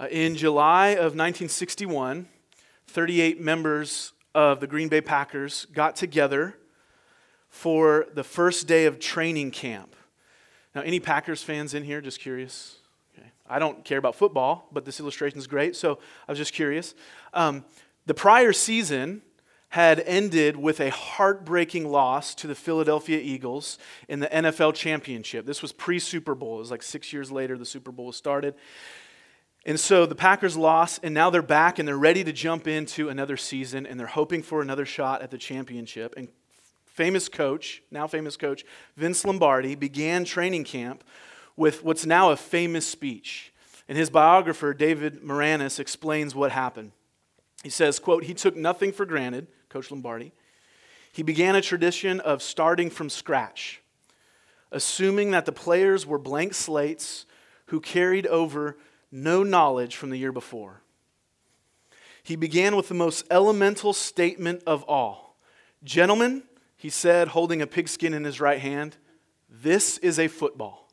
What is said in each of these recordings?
Uh, in July of 1961, 38 members of the Green Bay Packers got together for the first day of training camp. Now, any Packers fans in here? Just curious. Okay. I don't care about football, but this illustration is great, so I was just curious. Um, the prior season had ended with a heartbreaking loss to the Philadelphia Eagles in the NFL championship. This was pre Super Bowl. It was like six years later the Super Bowl was started. And so the Packers lost, and now they're back and they're ready to jump into another season, and they're hoping for another shot at the championship. And famous coach, now famous coach, Vince Lombardi, began training camp with what's now a famous speech. And his biographer, David Maraniss, explains what happened. He says, quote, he took nothing for granted, Coach Lombardi. He began a tradition of starting from scratch, assuming that the players were blank slates who carried over no knowledge from the year before. He began with the most elemental statement of all Gentlemen, he said, holding a pigskin in his right hand, this is a football.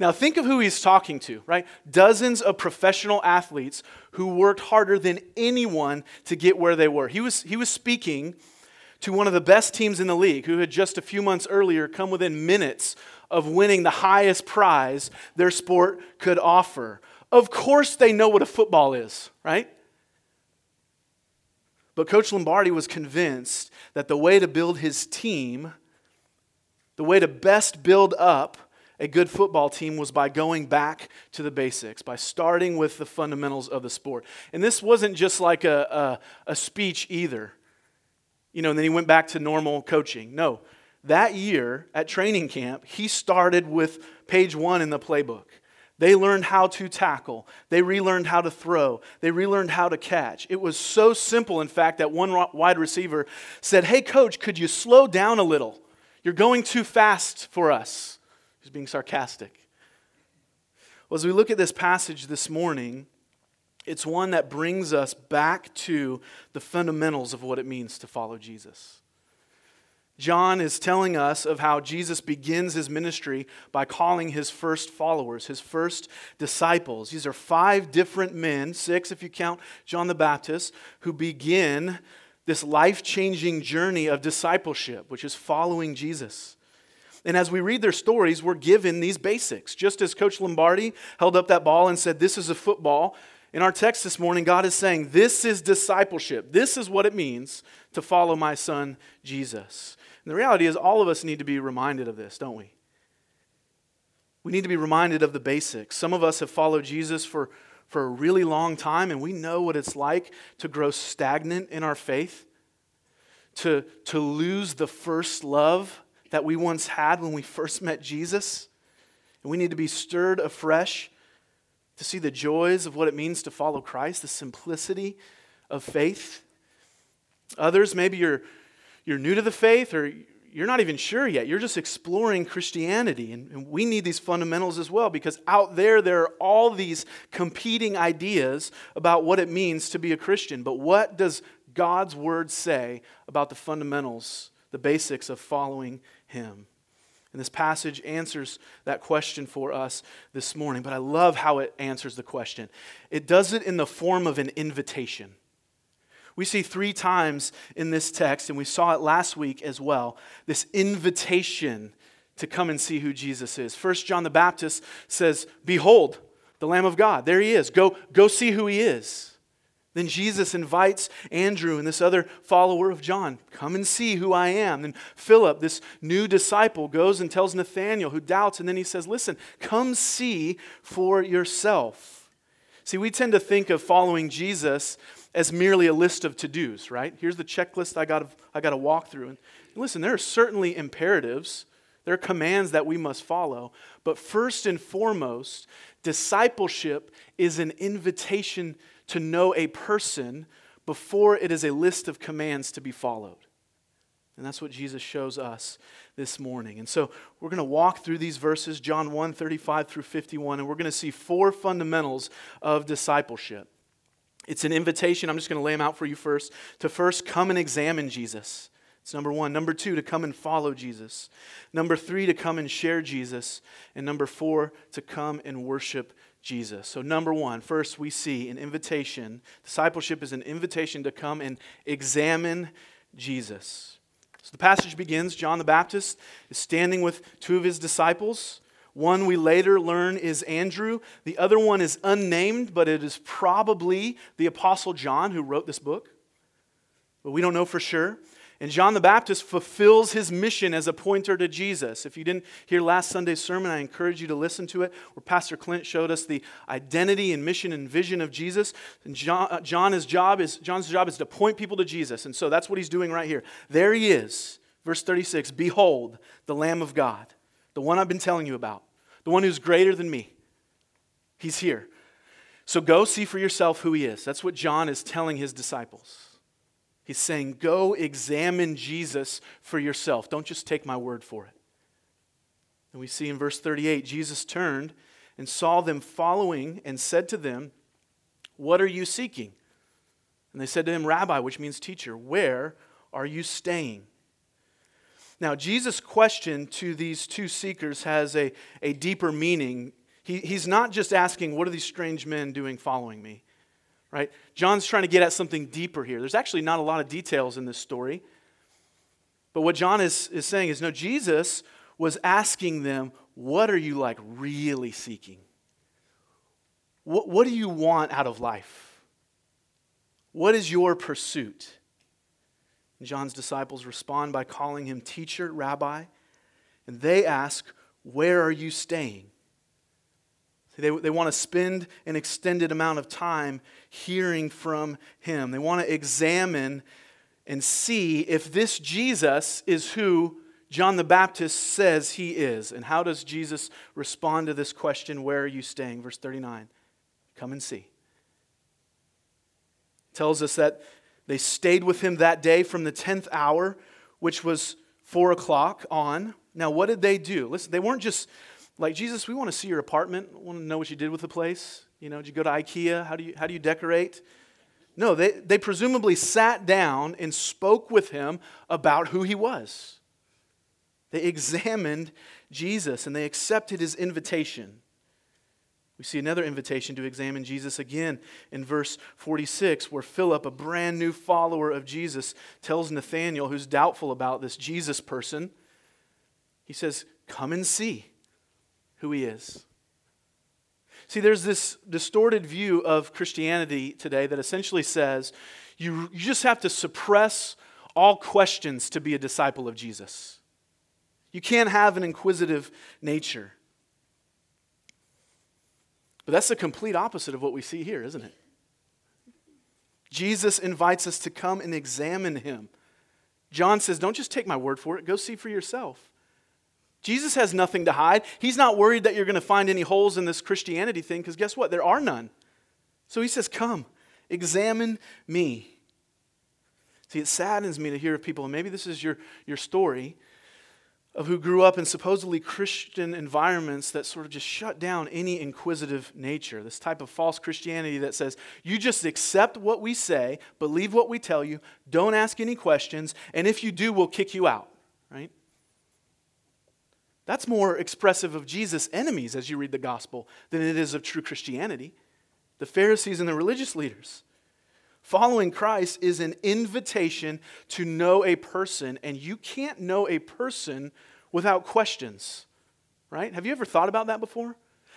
Now, think of who he's talking to, right? Dozens of professional athletes who worked harder than anyone to get where they were. He was, he was speaking to one of the best teams in the league who had just a few months earlier come within minutes of winning the highest prize their sport could offer. Of course, they know what a football is, right? But Coach Lombardi was convinced that the way to build his team, the way to best build up a good football team was by going back to the basics, by starting with the fundamentals of the sport. And this wasn't just like a, a, a speech either, you know, and then he went back to normal coaching. No, that year at training camp, he started with page one in the playbook. They learned how to tackle. They relearned how to throw. They relearned how to catch. It was so simple, in fact, that one wide receiver said, Hey, coach, could you slow down a little? You're going too fast for us. He's being sarcastic. Well, as we look at this passage this morning, it's one that brings us back to the fundamentals of what it means to follow Jesus. John is telling us of how Jesus begins his ministry by calling his first followers, his first disciples. These are five different men, six if you count John the Baptist, who begin this life changing journey of discipleship, which is following Jesus. And as we read their stories, we're given these basics. Just as Coach Lombardi held up that ball and said, This is a football, in our text this morning, God is saying, This is discipleship. This is what it means to follow my son, Jesus. And the reality is, all of us need to be reminded of this, don't we? We need to be reminded of the basics. Some of us have followed Jesus for, for a really long time, and we know what it's like to grow stagnant in our faith, to, to lose the first love that we once had when we first met Jesus. And we need to be stirred afresh to see the joys of what it means to follow Christ, the simplicity of faith. Others, maybe you're you're new to the faith or you're not even sure yet. You're just exploring Christianity. And, and, we need these fundamentals as well because out there, there are all these competing ideas about what it means to be a Christian. But what does God's word say about the fundamentals, the basics of following Him? And this passage answers that question for us this morning. But I love how it answers the question. It does it in the form of an invitation. We see three times in this text, and we saw it last week as well, this invitation to come and see who Jesus is. First John the Baptist says, Behold, the Lamb of God. There he is. Go, go see who he is. Then Jesus invites Andrew and this other follower of John, come and see who I am. Then Philip, this new disciple, goes and tells Nathanael, who doubts, and then he says, Listen, come see for yourself. See, we tend to think of following Jesus as merely a list of to dos, right? Here's the checklist I got I to walk through. And listen, there are certainly imperatives, there are commands that we must follow. But first and foremost, discipleship is an invitation to know a person before it is a list of commands to be followed. And that's what Jesus shows us this morning. And so we're going to walk through these verses, John 1 35 through 51, and we're going to see four fundamentals of discipleship. It's an invitation. I'm just going to lay them out for you first. To first come and examine Jesus. It's number one. Number two, to come and follow Jesus. Number three, to come and share Jesus. And number four, to come and worship Jesus. So, number one, first we see an invitation. Discipleship is an invitation to come and examine Jesus. So the passage begins John the Baptist is standing with two of his disciples. One we later learn is Andrew. The other one is unnamed, but it is probably the Apostle John who wrote this book. But we don't know for sure. And John the Baptist fulfills his mission as a pointer to Jesus. If you didn't hear last Sunday's sermon, I encourage you to listen to it, where Pastor Clint showed us the identity and mission and vision of Jesus. And John, uh, John's, job is, John's job is to point people to Jesus. And so that's what he's doing right here. There he is, verse 36 Behold, the Lamb of God, the one I've been telling you about, the one who's greater than me. He's here. So go see for yourself who he is. That's what John is telling his disciples. He's saying, Go examine Jesus for yourself. Don't just take my word for it. And we see in verse 38 Jesus turned and saw them following and said to them, What are you seeking? And they said to him, Rabbi, which means teacher, where are you staying? Now, Jesus' question to these two seekers has a, a deeper meaning. He, he's not just asking, What are these strange men doing following me? Right? John's trying to get at something deeper here. There's actually not a lot of details in this story. But what John is, is saying is no, Jesus was asking them, what are you like really seeking? What, what do you want out of life? What is your pursuit? And John's disciples respond by calling him teacher, rabbi, and they ask, Where are you staying? They, they want to spend an extended amount of time hearing from him. They want to examine and see if this Jesus is who John the Baptist says he is. And how does Jesus respond to this question, Where are you staying? Verse 39 Come and see. It tells us that they stayed with him that day from the 10th hour, which was 4 o'clock on. Now, what did they do? Listen, they weren't just like, Jesus, we want to see your apartment. We want to know what you did with the place. You know, did you go to IKEA? How do you, how do you decorate? No, they, they presumably sat down and spoke with him about who he was. They examined Jesus and they accepted his invitation. We see another invitation to examine Jesus again in verse 46, where Philip, a brand new follower of Jesus, tells Nathanael, who's doubtful about this Jesus person, he says, Come and see who he is. See, there's this distorted view of Christianity today that essentially says you, you just have to suppress all questions to be a disciple of Jesus. You can't have an inquisitive nature. But that's the complete opposite of what we see here, isn't it? Jesus invites us to come and examine him. John says, Don't just take my word for it, go see for yourself. Jesus has nothing to hide. He's not worried that you're going to find any holes in this Christianity thing because guess what? There are none. So he says, Come, examine me. See, it saddens me to hear of people, and maybe this is your, your story, of who grew up in supposedly Christian environments that sort of just shut down any inquisitive nature. This type of false Christianity that says, you just accept what we say, believe what we tell you, don't ask any questions, and if you do, we'll kick you out, right? That's more expressive of Jesus' enemies as you read the gospel than it is of true Christianity. The Pharisees and the religious leaders. Following Christ is an invitation to know a person, and you can't know a person without questions, right? Have you ever thought about that before?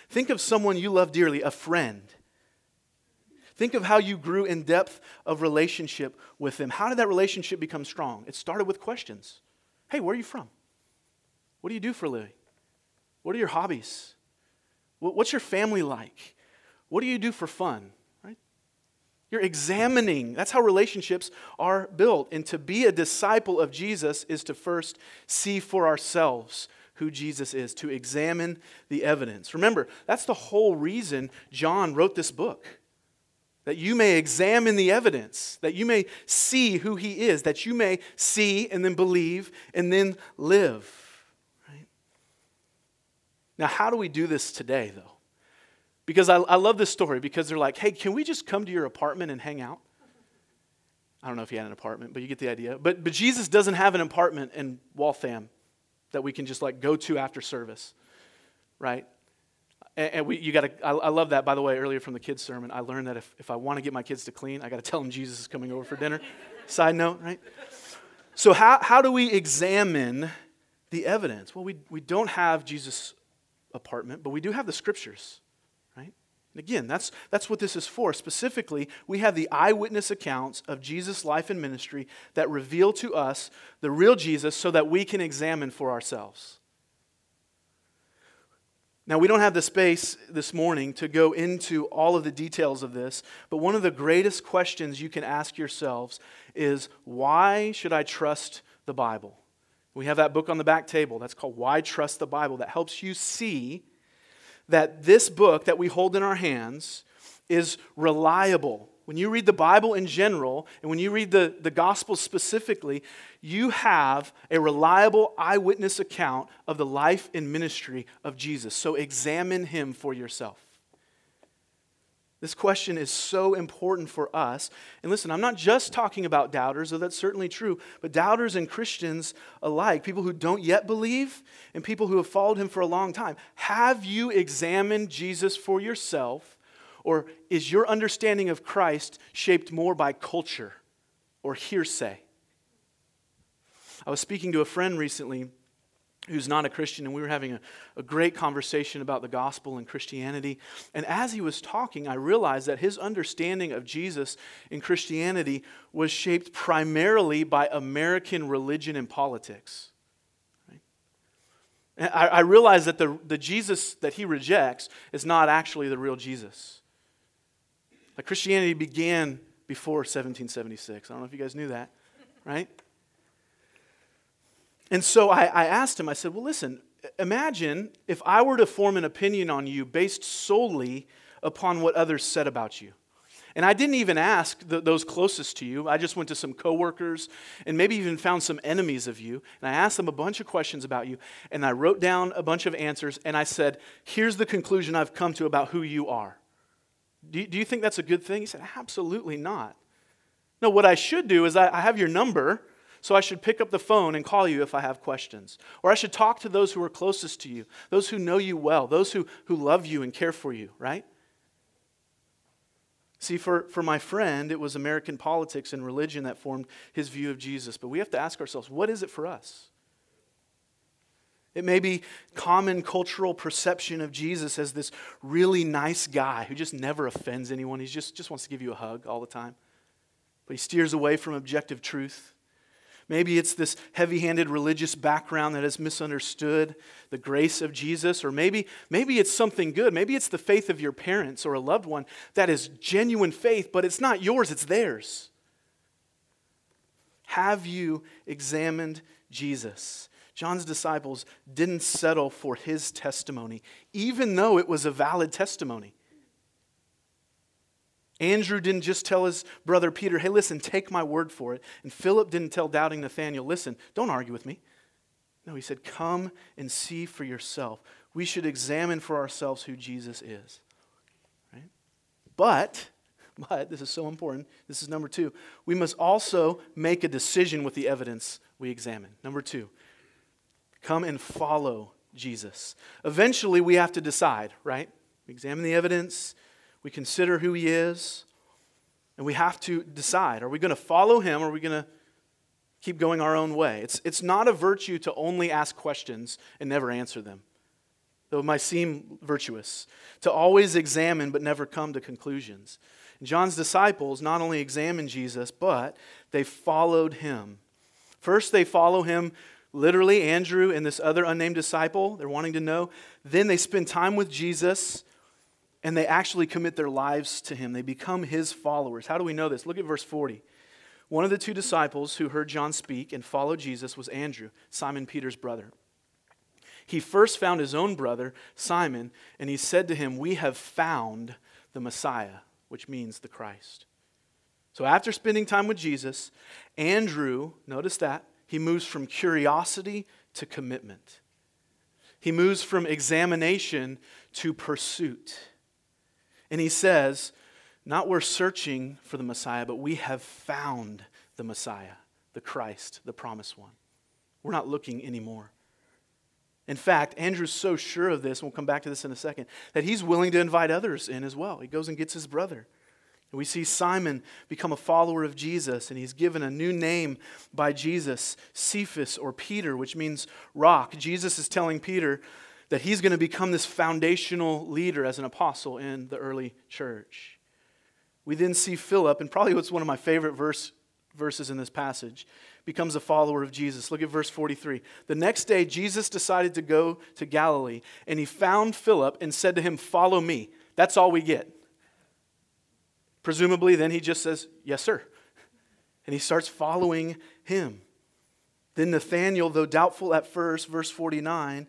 Think of someone you love dearly, a friend. Think of how you grew in depth of relationship with them. How did that relationship become strong? It started with questions. Hey, where are you from? What do you do for a living? What are your hobbies? What's your family like? What do you do for fun? Right? You're examining. That's how relationships are built. And to be a disciple of Jesus is to first see for ourselves who Jesus is, to examine the evidence. Remember, that's the whole reason John wrote this book. That you may examine the evidence, that you may see who he is, that you may see and then believe and then live. Now, how do we do this today, though? Because I, I love this story because they're like, hey, can we just come to your apartment and hang out? I don't know if he had an apartment, but you get the idea. But, but Jesus doesn't have an apartment in Waltham that we can just like go to after service, right? And, and we, you got to, I, I, love that, by the way, earlier from the kids' sermon. I learned that if, if I want to get my kids to clean, I got to tell them Jesus is coming over for dinner. Side note, right? So, how, how do we examine the evidence? Well, we, we don't have Jesus' apartment, but we do have the scriptures, right? And again, that's, that's what this is for. Specifically, we have the eyewitness accounts of Jesus' life and ministry that reveal to us the real Jesus so that we can examine for ourselves. Now, we don't have the space this morning to go into all of the details of this, but one of the greatest questions you can ask yourselves is why should I trust the Bible? We have that book on the back table that's called Why Trust the Bible that helps you see that this book that we hold in our hands is reliable. When you read the Bible in general, and when you read the, the Gospel specifically, you have a reliable eyewitness account of the life and ministry of Jesus. So examine him for yourself. This question is so important for us. And listen, I'm not just talking about doubters, though that's certainly true, but doubters and Christians alike, people who don't yet believe and people who have followed him for a long time. Have you examined Jesus for yourself, or is your understanding of Christ shaped more by culture or hearsay? I was speaking to a friend recently who's not a Christian, and we were having a, a great conversation about the gospel and Christianity. And as he was talking, I realized that his understanding of Jesus in Christianity was shaped primarily by American religion and politics. I realized that the, the Jesus that he rejects is not actually the real Jesus. Like Christianity began before 1776. I don't know if you guys knew that, right? And so I, I asked him, I said, Well, listen, imagine if I were to form an opinion on you based solely upon what others said about you. And I didn't even ask the, those closest to you. I just went to some coworkers and maybe even found some enemies of you. And I asked them a bunch of questions about you. And I wrote down a bunch of answers. And I said, Here's the conclusion I've come to about who you are. Do you, do you think that's a good thing? He said, Absolutely not. No, what I should do is I, I have your number. So I should pick up the phone and call you if I have questions. Or I should talk to those who are closest to you, those who know you well, those who, who love you and care for you, right? See, for, for my friend, it was American politics and religion that formed his view of Jesus. But we have to ask ourselves what is it for us? It may be common cultural perception of Jesus as this really nice guy who just never offends anyone. He just, just wants to give you a hug all the time. But he steers away from objective truth. Maybe it's this heavy handed religious background that has misunderstood the grace of Jesus, or maybe, maybe it's something good. Maybe it's the faith of your parents or a loved one that is genuine faith, but it's not yours, it's theirs. Have you examined Jesus? John's disciples didn't settle for his testimony, even though it was a valid testimony. Andrew didn't just tell his brother Peter, hey, listen, take my word for it. And Philip didn't tell doubting Nathanael, listen, don't argue with me. No, he said, come and see for yourself. We should examine for ourselves who Jesus is. Right? But, but, this is so important. This is number two. We must also make a decision with the evidence we examine. Number two, come and follow Jesus. Eventually, we have to decide, right? We examine the evidence, we consider who he is, and we have to decide are we going to follow him or are we going to keep going our own way? It's, it's not a virtue to only ask questions and never answer them, though it might seem virtuous, to always examine but never come to conclusions. John's disciples not only examined Jesus, but they followed him. First, they follow him literally, Andrew and this other unnamed disciple. They're wanting to know. Then they spend time with Jesus and they actually commit their lives to him. They become his followers. How do we know this? Look at verse 40. One of the two disciples who heard John speak and followed Jesus was Andrew, Simon Peter's brother. He first found his own brother, Simon, and he said to him, We have found the Messiah, which means the Christ. So after spending time with Jesus, Andrew, notice that, he moves from curiosity to commitment. He moves from examination to pursuit. And he says, Not we're searching for the Messiah, but we have found the Messiah, the Christ, the promised one. We're not looking anymore. In fact, Andrew's so sure of this, and we'll come back to this in a second, that he's willing to invite others in as well. He goes and gets his brother. And we see Simon become a follower of Jesus, and he's given a new name by Jesus, Cephas or Peter, which means rock. Jesus is telling Peter that he's going to become this foundational leader as an apostle in the early church. We then see Philip, and probably what's one of my favorite verse, verses in this passage becomes a follower of Jesus. Look at verse 43. The next day, Jesus decided to go to Galilee, and he found Philip and said to him, Follow me. That's all we get. Presumably, then he just says, Yes, sir. And he starts following him. Then Nathanael, though doubtful at first, verse 49,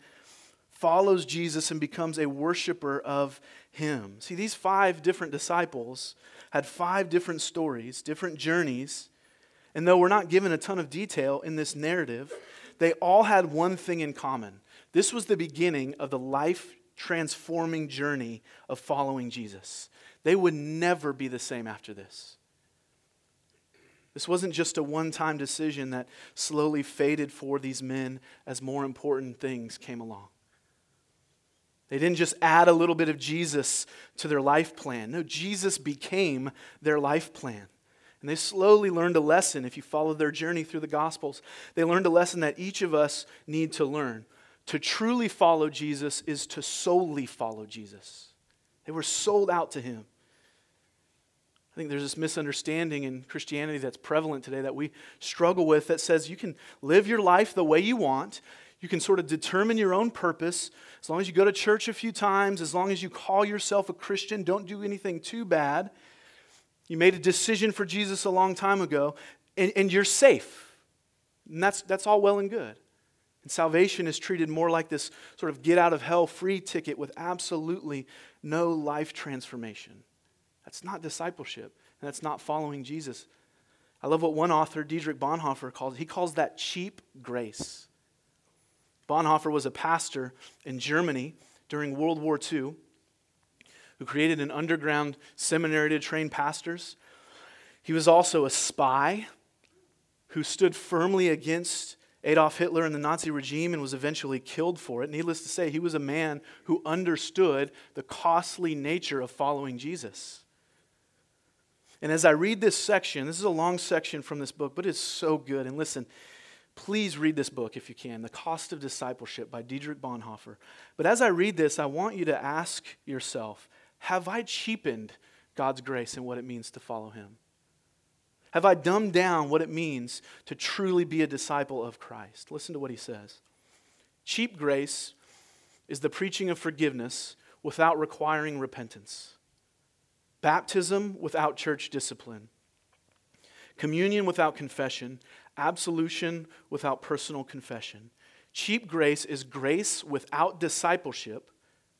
follows Jesus and becomes a worshiper of him. See, these five different disciples had five different stories, different journeys and though we're not given a ton of detail in this narrative, they all had one thing in common. This was the beginning of the life transforming journey of following Jesus. They would never be the same after this. This wasn't just a one time decision that slowly faded for these men as more important things came along. They didn't just add a little bit of Jesus to their life plan. No, Jesus became their life plan. And they slowly learned a lesson if you follow their journey through the Gospels. They learned a lesson that each of us need to learn. To truly follow Jesus is to solely follow Jesus. They were sold out to him. I think there's this misunderstanding in Christianity that's prevalent today that we struggle with that says you can live your life the way you want. You can sort of determine your own purpose. As long as you go to church a few times, as long as you call yourself a Christian, don't do anything too bad. You made a decision for Jesus a long time ago, and, and you're safe. And that's, that's all well and good. And salvation is treated more like this sort of get out of hell free ticket with absolutely no life transformation. That's not discipleship, and that's not following Jesus. I love what one author, Dietrich Bonhoeffer, calls he calls that cheap grace. Bonhoeffer was a pastor in Germany during World War II who created an underground seminary to train pastors. He was also a spy who stood firmly against Adolf Hitler and the Nazi regime and was eventually killed for it. Needless to say, he was a man who understood the costly nature of following Jesus. And as I read this section, this is a long section from this book, but it's so good. And listen, please read this book if you can The Cost of Discipleship by Dietrich Bonhoeffer. But as I read this, I want you to ask yourself have I cheapened God's grace and what it means to follow Him? Have I dumbed down what it means to truly be a disciple of Christ? Listen to what he says. Cheap grace is the preaching of forgiveness without requiring repentance, baptism without church discipline, communion without confession, absolution without personal confession. Cheap grace is grace without discipleship,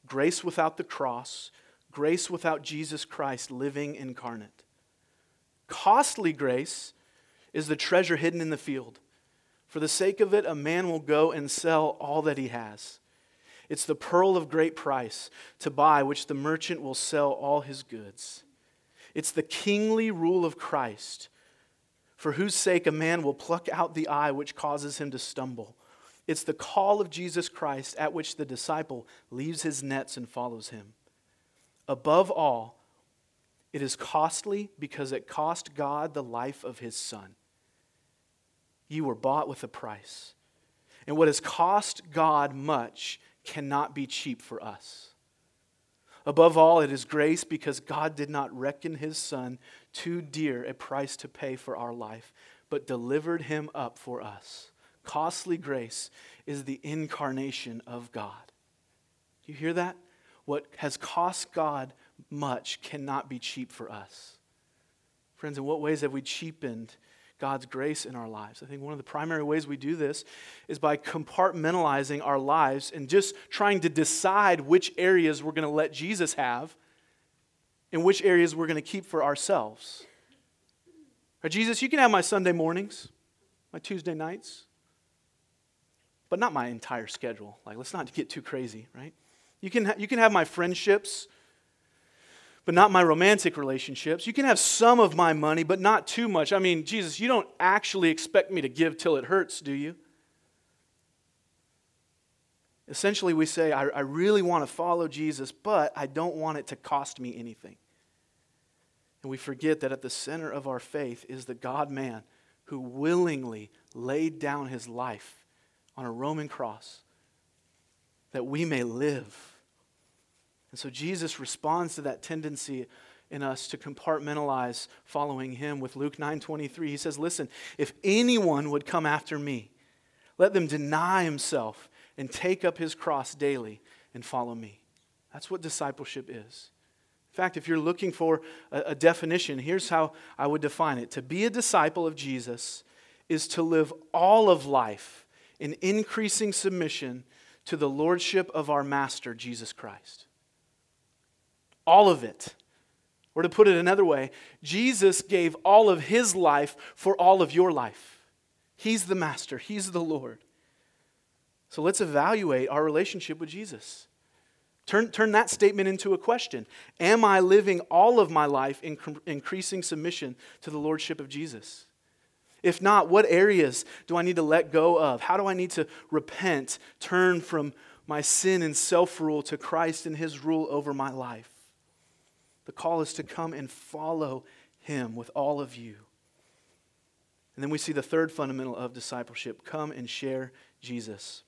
grace without the cross, grace without Jesus Christ living incarnate. Costly grace is the treasure hidden in the field. For the sake of it, a man will go and sell all that he has. It's the pearl of great price to buy, which the merchant will sell all his goods. It's the kingly rule of Christ, for whose sake a man will pluck out the eye which causes him to stumble. It's the call of Jesus Christ at which the disciple leaves his nets and follows him. Above all, it is costly because it cost God the life of his son. You were bought with a price. And what has cost God much cannot be cheap for us. Above all, it is grace because God did not reckon his son too dear a price to pay for our life, but delivered him up for us. Costly grace is the incarnation of God. You hear that? What has cost God much cannot be cheap for us. Friends, in what ways have we cheapened God's grace in our lives? I think one of the primary ways we do this is by compartmentalizing our lives and just trying to decide which areas we're going to let Jesus have and which areas we're going to keep for ourselves. Right, Jesus, you can have my Sunday mornings, my Tuesday nights, but not my entire schedule. Like, let's not get too crazy, right? You can, ha- you can have my friendships, but not my romantic relationships. You can have some of my money, but not too much. I mean, Jesus, you don't actually expect me to give till it hurts, do you? Essentially, we say, I, I really want to follow Jesus, but I don't want it to cost me anything. And we forget that at the center of our faith is the God man who willingly laid down his life on a Roman cross that we may live. And so Jesus responds to that tendency in us to compartmentalize following him with Luke 9:23. He says, "Listen, if anyone would come after me, let them deny himself and take up his cross daily and follow me." That's what discipleship is. In fact, if you're looking for a, a definition, here's how I would define it. To be a disciple of Jesus is to live all of life in increasing submission to the lordship of our master Jesus Christ. All of it. Or to put it another way, Jesus gave all of his life for all of your life. He's the master, he's the Lord. So let's evaluate our relationship with Jesus. Turn, turn that statement into a question Am I living all of my life in increasing submission to the Lordship of Jesus? If not, what areas do I need to let go of? How do I need to repent, turn from my sin and self rule to Christ and His rule over my life? The call is to come and follow him with all of you. And then we see the third fundamental of discipleship come and share Jesus.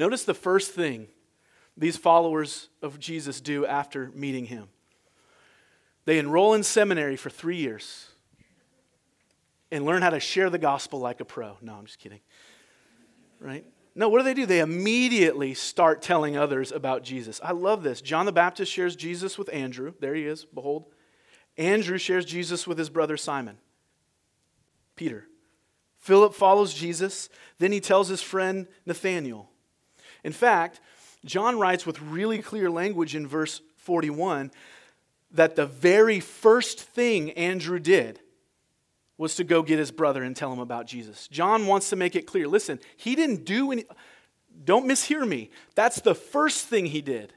Notice the first thing these followers of Jesus do after meeting him they enroll in seminary for three years and learn how to share the gospel like a pro. No, I'm just kidding. Right? No, what do they do? They immediately start telling others about Jesus. I love this. John the Baptist shares Jesus with Andrew. There he is, behold. Andrew shares Jesus with his brother Simon, Peter. Philip follows Jesus. Then he tells his friend Nathanael. In fact, John writes with really clear language in verse 41 that the very first thing Andrew did was to go get his brother and tell him about Jesus. John wants to make it clear listen, he didn't do any, don't mishear me. That's the first thing he did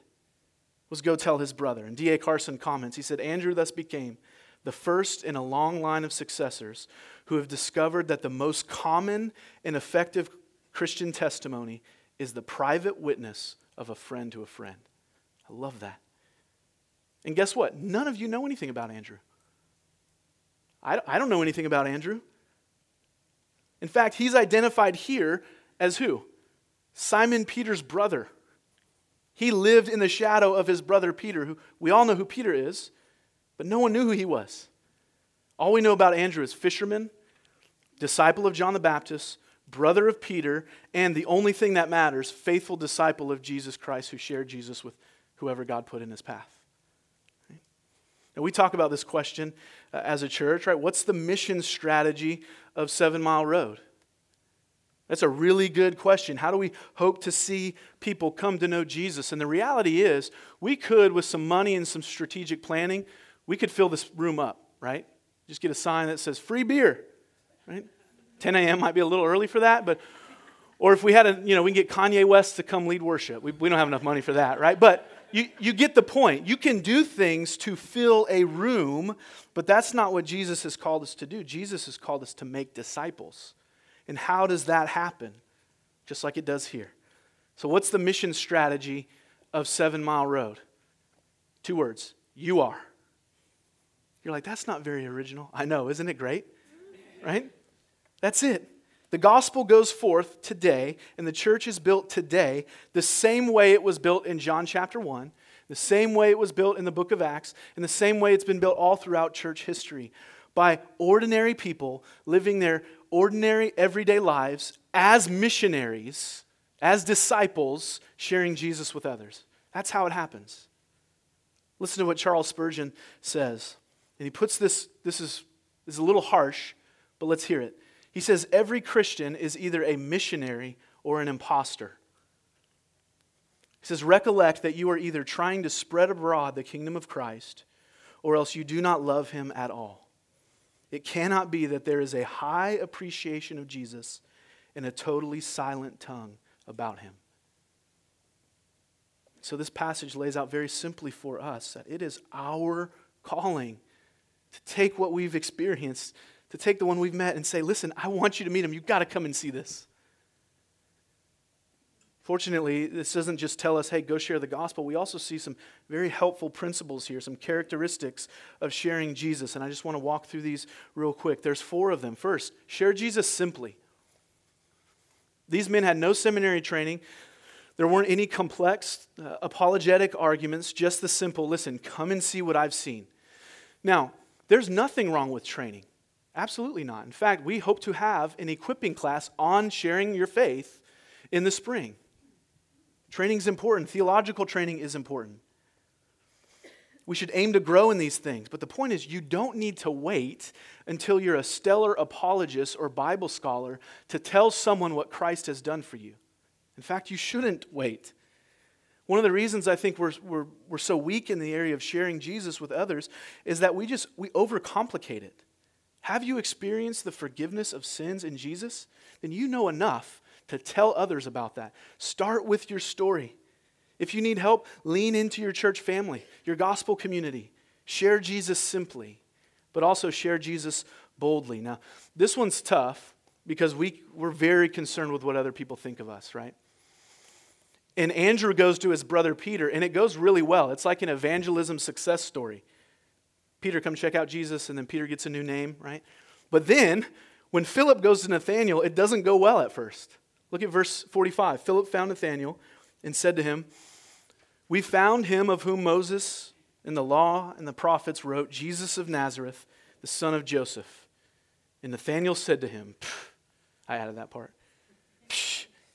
was go tell his brother. And D.A. Carson comments, he said, Andrew thus became the first in a long line of successors who have discovered that the most common and effective Christian testimony is the private witness of a friend to a friend. I love that. And guess what? None of you know anything about Andrew. I, I don't know anything about Andrew. In fact, he's identified here as who? Simon Peter's brother. He lived in the shadow of his brother Peter, who we all know who Peter is, but no one knew who he was. All we know about Andrew is fisherman, disciple of John the Baptist, brother of Peter, and the only thing that matters, faithful disciple of Jesus Christ who shared Jesus with whoever God put in his path. And we talk about this question uh, as a church, right? What's the mission strategy of Seven Mile Road? That's a really good question. How do we hope to see people come to know Jesus? And the reality is, we could, with some money and some strategic planning, we could fill this room up, right? Just get a sign that says free beer, right? 10 a.m. might be a little early for that, but, or if we had a, you know, we can get Kanye West to come lead worship. We, we don't have enough money for that, right? But you, you get the point. You can do things to fill a room, but that's not what Jesus has called us to do. Jesus has called us to make disciples. And how does that happen? Just like it does here. So, what's the mission strategy of Seven Mile Road? Two words you are. You're like, that's not very original. I know, isn't it great? Right? That's it. The gospel goes forth today, and the church is built today the same way it was built in John chapter 1, the same way it was built in the book of Acts, and the same way it's been built all throughout church history by ordinary people living their ordinary everyday lives as missionaries, as disciples, sharing Jesus with others. That's how it happens. Listen to what Charles Spurgeon says. And he puts this, this is, this is a little harsh, but let's hear it. He says every Christian is either a missionary or an impostor. He says, Recollect that you are either trying to spread abroad the kingdom of Christ or else you do not love him at all. It cannot be that there is a high appreciation of Jesus and a totally silent tongue about him. So, this passage lays out very simply for us that it is our calling to take what we've experienced to take the one we've met and say, listen, I want you to meet him. You've got to come and see this. Fortunately, this doesn't just tell us, hey, go share the gospel. We also see some very helpful principles here, some characteristics of sharing Jesus. And I just want to walk through these real quick. There's four of them. First, share Jesus simply. These men had no seminary training. There weren't any complex uh, apologetic arguments, just the simple listen, come and see what I've seen. Now, there's nothing wrong with training. Absolutely not. In fact, we hope to have an equipping class on sharing your faith in the spring. Training is important, theological training is important. We should aim to grow in these things. But the point is, you don't need to wait until you're a stellar apologist or Bible scholar to tell someone what Christ has done for you. In fact, you shouldn't wait. One of the reasons I think we're, we're, we're so weak in the area of sharing Jesus with others is that we just we overcomplicate it. Have you experienced the forgiveness of sins in Jesus? Then you know enough to tell others about that. Start with your story. If you need help, lean into your church family, your gospel community. Share Jesus simply, but also share Jesus boldly. Now, this one's tough because we, we're very concerned with what other people think of us, right? And Andrew goes to his brother Peter, and it goes really well. It's like an evangelism success story. Peter, come check out Jesus, and then Peter gets a new name, right? But then, when Philip goes to Nathanael, it doesn't go well at first. Look at verse 45. Philip found Nathanael and said to him, We found him of whom Moses and the law and the prophets wrote, Jesus of Nazareth, the son of Joseph. And Nathanael said to him, I added that part.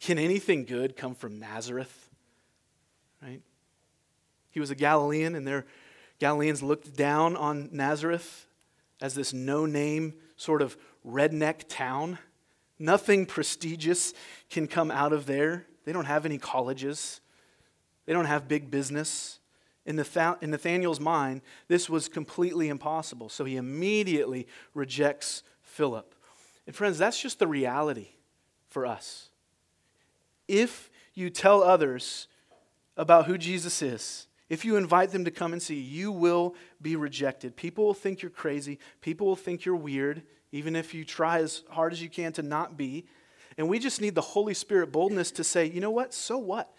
Can anything good come from Nazareth? Right? He was a Galilean, and their Galileans looked down on Nazareth as this no name sort of redneck town. Nothing prestigious can come out of there. They don't have any colleges, they don't have big business. In, Nathanael's mind, this was completely impossible. So he immediately rejects Philip. And friends, that's just the reality for us. If you tell others about who Jesus is, if you invite them to come and see, you will be rejected. People will think you're crazy. People will think you're weird even if you try as hard as you can to not be. And we just need the Holy Spirit boldness to say, you know what? So what?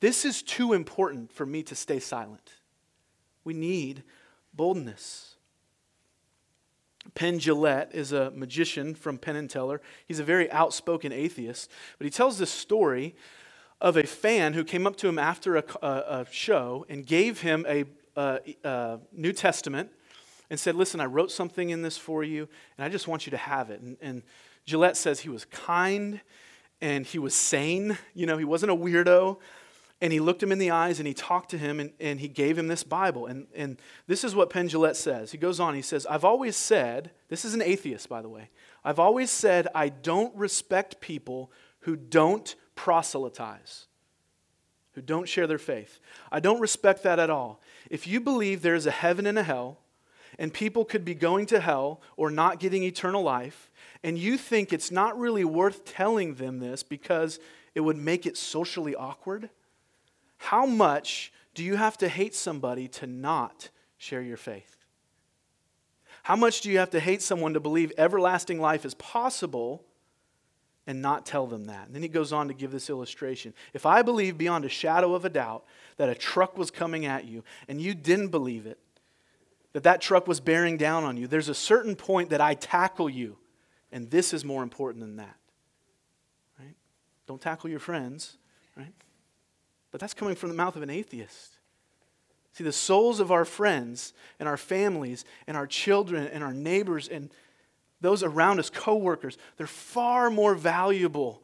This is too important for me to stay silent. We need boldness. Penn Jillette is a magician from Penn and Teller. He's a very outspoken atheist, but he tells this story of a fan who came up to him after a, a, a show and gave him a, a New Testament and said, Listen, I wrote something in this for you, and I just want you to have it. And, and Jillette says he was kind and he was sane. You know, he wasn't a weirdo. And he looked him in the eyes and he talked to him and, and he gave him this Bible. And, and this is what Penn Jillette says. He goes on, he says, I've always said, this is an atheist, by the way, I've always said I don't respect people who don't proselytize, who don't share their faith. I don't respect that at all. If you believe there is a heaven and a hell, and people could be going to hell or not getting eternal life, and you think it's not really worth telling them this because it would make it socially awkward, how much do you have to hate somebody to not share your faith? How much do you have to hate someone to believe everlasting life is possible and not tell them that? And then he goes on to give this illustration. If I believe beyond a shadow of a doubt that a truck was coming at you and you didn't believe it, that that truck was bearing down on you. There's a certain point that I tackle you, and this is more important than that. Right? Don't tackle your friends, right? But that's coming from the mouth of an atheist. See, the souls of our friends and our families and our children and our neighbors and those around us, coworkers, they're far more valuable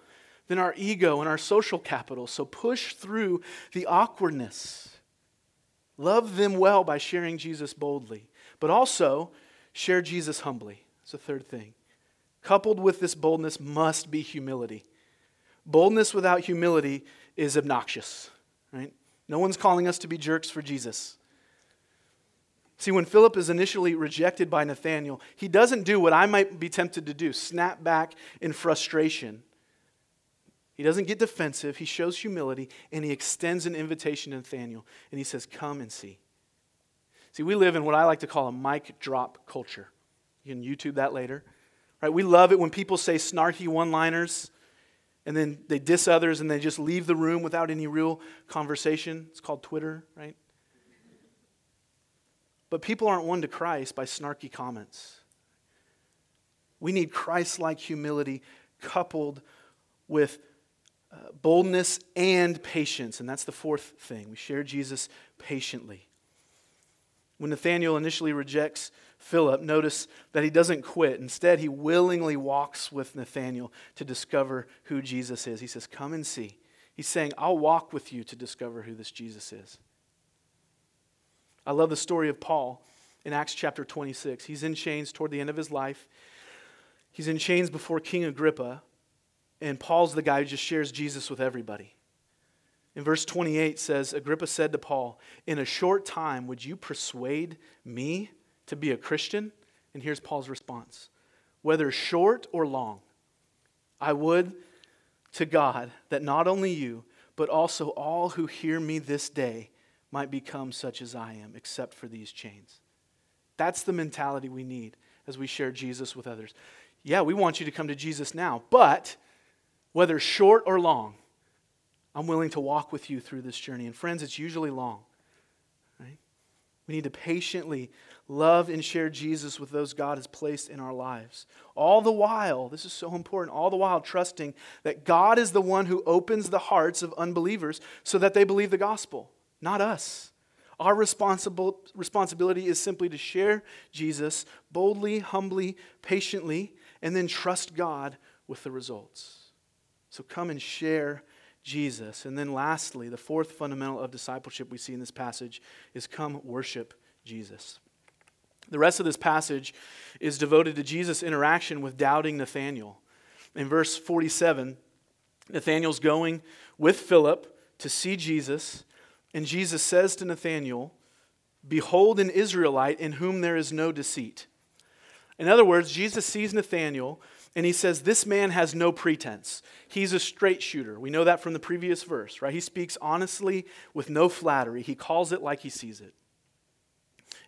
than our ego and our social capital. So push through the awkwardness Love them well by sharing Jesus boldly, but also share Jesus humbly. It's the third thing. Coupled with this boldness must be humility. Boldness without humility is obnoxious, right? No one's calling us to be jerks for Jesus. See, when Philip is initially rejected by Nathanael, he doesn't do what I might be tempted to do snap back in frustration. He doesn't get defensive. He shows humility and he extends an invitation to Nathanael and he says, Come and see. See, we live in what I like to call a mic drop culture. You can YouTube that later. Right? We love it when people say snarky one liners and and then they diss others and they just leave the room without any real conversation. It's called Twitter, right? But people aren't won to Christ by snarky comments. We need Christ like humility coupled with uh, boldness and patience. And that's the fourth thing. We share Jesus patiently. When Nathanael initially rejects Philip, notice that he doesn't quit. Instead, he willingly walks with Nathanael to discover who Jesus is. He says, Come and see. He's saying, I'll walk with you to discover who this Jesus is. I love the story of Paul in Acts chapter 26. He's in chains toward the end of his life. He's in chains before King Agrippa, and Paul's the guy who just shares Jesus with everybody. In verse 28 says, Agrippa said to Paul, In a short time, would you persuade me to be a Christian? And here's Paul's response Whether short or long, I would to God that not only you, but also all who hear me this day might become such as I am, except for these chains. That's the mentality we need as we share Jesus with others. Yeah, we want you to come to Jesus now, but whether short or long, I'm willing to walk with you through this journey. And friends, it's usually long. Right? We need to patiently love and share Jesus with those God has placed in our lives. All the while, this is so important, all the while trusting that God is the one who opens the hearts of unbelievers so that they believe the gospel, not us. Our responsible, responsibility is simply to share Jesus boldly, humbly, patiently, and then trust God with the results. So come and share Jesus. And then lastly, the fourth fundamental of discipleship we see in this passage is come worship Jesus. The rest of this passage is devoted to Jesus' interaction with doubting Nathanael. In verse 47, Nathanael's going with Philip to see Jesus, and Jesus says to Nathanael, Behold an Israelite in whom there is no deceit. In other words, Jesus sees Nathanael and he says, This man has no pretense. He's a straight shooter. We know that from the previous verse, right? He speaks honestly with no flattery. He calls it like he sees it.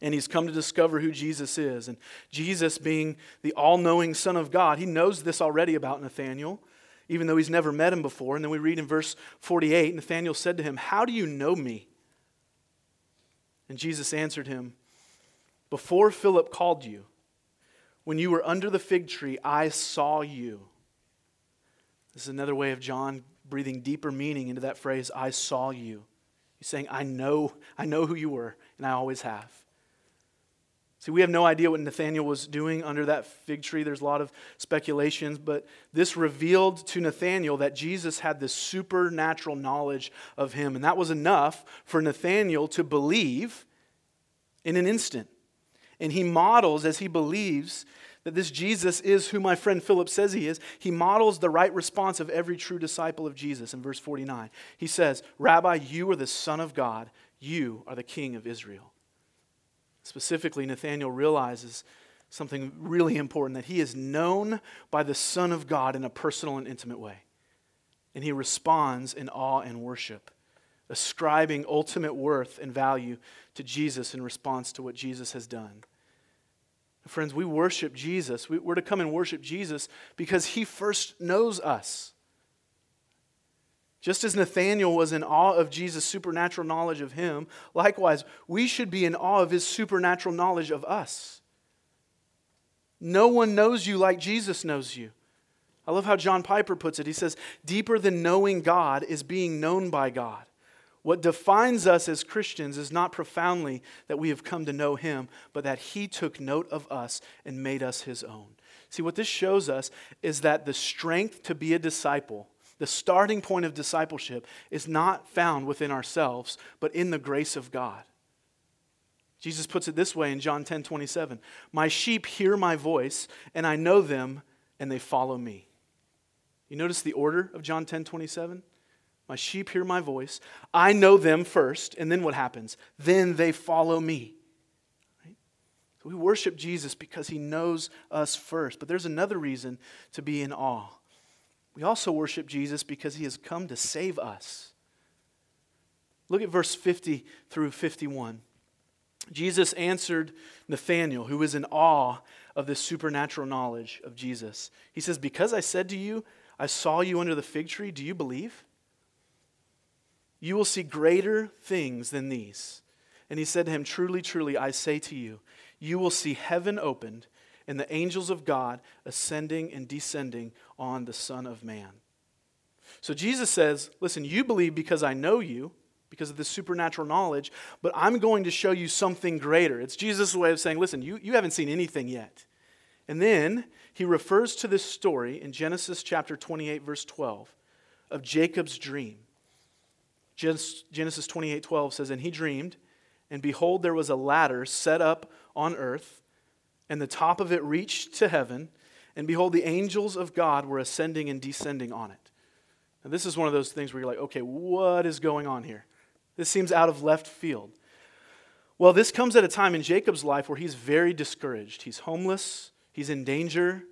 And he's come to discover who Jesus is. And Jesus, being the all knowing Son of God, he knows this already about Nathanael, even though he's never met him before. And then we read in verse 48 Nathanael said to him, How do you know me? And Jesus answered him, Before Philip called you, when you were under the fig tree, I saw you. This is another way of John breathing deeper meaning into that phrase, I saw you. He's saying, I know, I know who you were, and I always have. See, we have no idea what Nathanael was doing under that fig tree. There's a lot of speculations, but this revealed to Nathanael that Jesus had this supernatural knowledge of him. And that was enough for Nathanael to believe in an instant. And he models, as he believes that this Jesus is who my friend Philip says he is, he models the right response of every true disciple of Jesus in verse 49. He says, Rabbi, you are the Son of God, you are the King of Israel. Specifically, Nathanael realizes something really important that he is known by the Son of God in a personal and intimate way. And he responds in awe and worship, ascribing ultimate worth and value to Jesus in response to what Jesus has done. Friends, we worship Jesus. We're to come and worship Jesus because he first knows us. Just as Nathanael was in awe of Jesus' supernatural knowledge of him, likewise, we should be in awe of his supernatural knowledge of us. No one knows you like Jesus knows you. I love how John Piper puts it. He says, Deeper than knowing God is being known by God. What defines us as Christians is not profoundly that we have come to know Him, but that He took note of us and made us His own. See, what this shows us is that the strength to be a disciple, the starting point of discipleship, is not found within ourselves, but in the grace of God. Jesus puts it this way in John 10 27 My sheep hear my voice, and I know them, and they follow me. You notice the order of John 10 27? My sheep hear my voice. I know them first, and then what happens? Then they follow me. Right? So we worship Jesus because he knows us first. But there's another reason to be in awe. We also worship Jesus because he has come to save us. Look at verse 50 through 51. Jesus answered Nathanael, who was in awe of this supernatural knowledge of Jesus. He says, Because I said to you, I saw you under the fig tree. Do you believe? You will see greater things than these. And he said to him, Truly, truly, I say to you, you will see heaven opened and the angels of God ascending and descending on the Son of Man. So Jesus says, Listen, you believe because I know you, because of this supernatural knowledge, but I'm going to show you something greater. It's Jesus' way of saying, Listen, you, you haven't seen anything yet. And then he refers to this story in Genesis chapter 28, verse 12, of Jacob's dream. Genesis 28 12 says, And he dreamed, and behold, there was a ladder set up on earth, and the top of it reached to heaven, and behold, the angels of God were ascending and descending on it. Now, this is one of those things where you're like, okay, what is going on here? This seems out of left field. Well, this comes at a time in Jacob's life where he's very discouraged. He's homeless, He's in danger.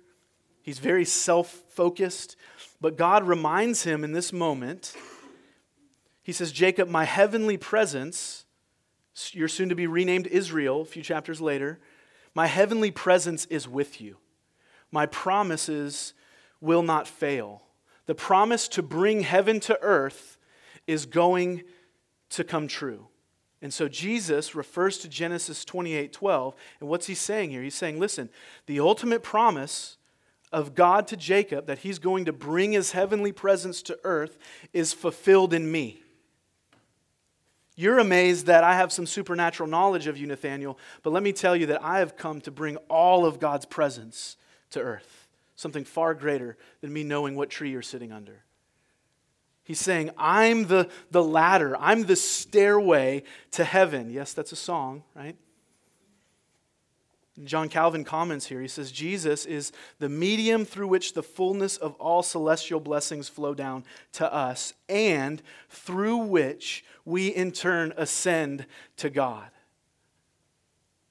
He's very self focused. But God reminds him in this moment. He says, Jacob, my heavenly presence, you're soon to be renamed Israel a few chapters later. My heavenly presence is with you. My promises will not fail. The promise to bring heaven to earth is going to come true. And so Jesus refers to Genesis 28 12. And what's he saying here? He's saying, listen, the ultimate promise of God to Jacob that he's going to bring his heavenly presence to earth is fulfilled in me. You're amazed that I have some supernatural knowledge of you, Nathanael, but let me tell you that I have come to bring all of God's presence to earth, something far greater than me knowing what tree you're sitting under. He's saying, I'm the, the ladder, I'm the stairway to heaven. Yes, that's a song, right? John Calvin comments here. He says, Jesus is the medium through which the fullness of all celestial blessings flow down to us, and through which we in turn ascend to God.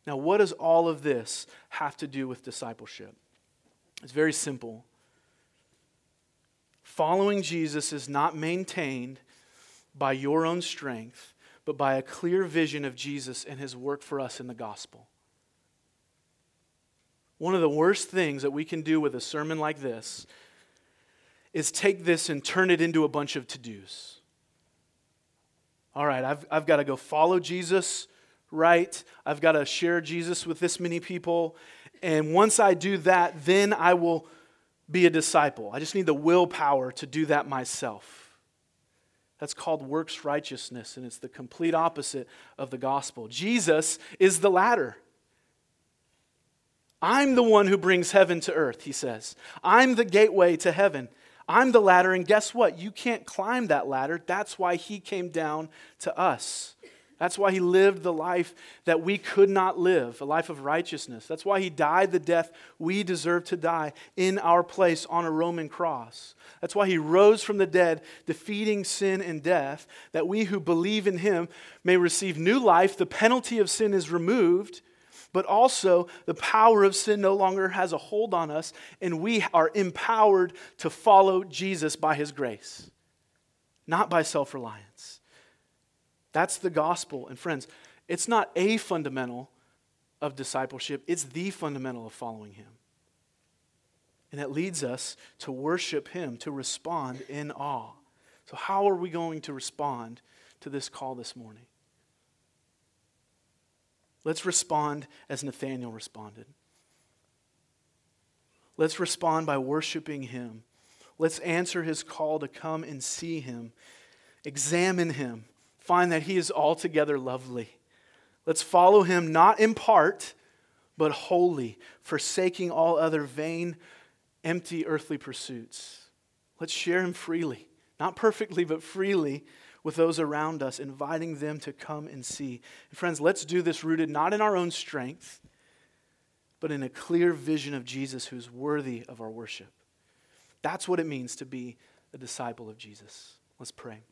Now, what does all of this have to do with discipleship? It's very simple. Following Jesus is not maintained by your own strength, but by a clear vision of Jesus and his work for us in the gospel. One of the worst things that we can do with a sermon like this is take this and turn it into a bunch of to dos. All right, I've, I've got to go follow Jesus, right? I've got to share Jesus with this many people. And once I do that, then I will be a disciple. I just need the willpower to do that myself. That's called works righteousness, and it's the complete opposite of the gospel. Jesus is the ladder. I'm the one who brings heaven to earth, he says. I'm the gateway to heaven. I'm the ladder, and guess what? You can't climb that ladder. That's why he came down to us. That's why he lived the life that we could not live, a life of righteousness. That's why he died the death we deserve to die in our place on a Roman cross. That's why he rose from the dead, defeating sin and death, that we who believe in him may receive new life. The penalty of sin is removed, but also the power of sin no longer has a hold on us, and we are empowered to follow Jesus by his grace, not by self reliance. That's the gospel. And friends, it's not a fundamental of discipleship, it's the fundamental of following Him. And it leads us to worship Him, to respond in awe. So, how are we going to respond to this call this morning? Let's respond as Nathanael responded. Let's respond by worshiping Him. Let's answer His call to come and see Him, examine Him, find that he is altogether lovely. Let's follow him not in part, but wholly, forsaking all other vain, empty earthly pursuits. Let's share him freely, not perfectly, but freely with those around us, inviting them to come and see. And friends, let's do this rooted not in our own strength, but in a clear vision of Jesus who's worthy of our worship. That's what it means to be a disciple of Jesus. Let's pray.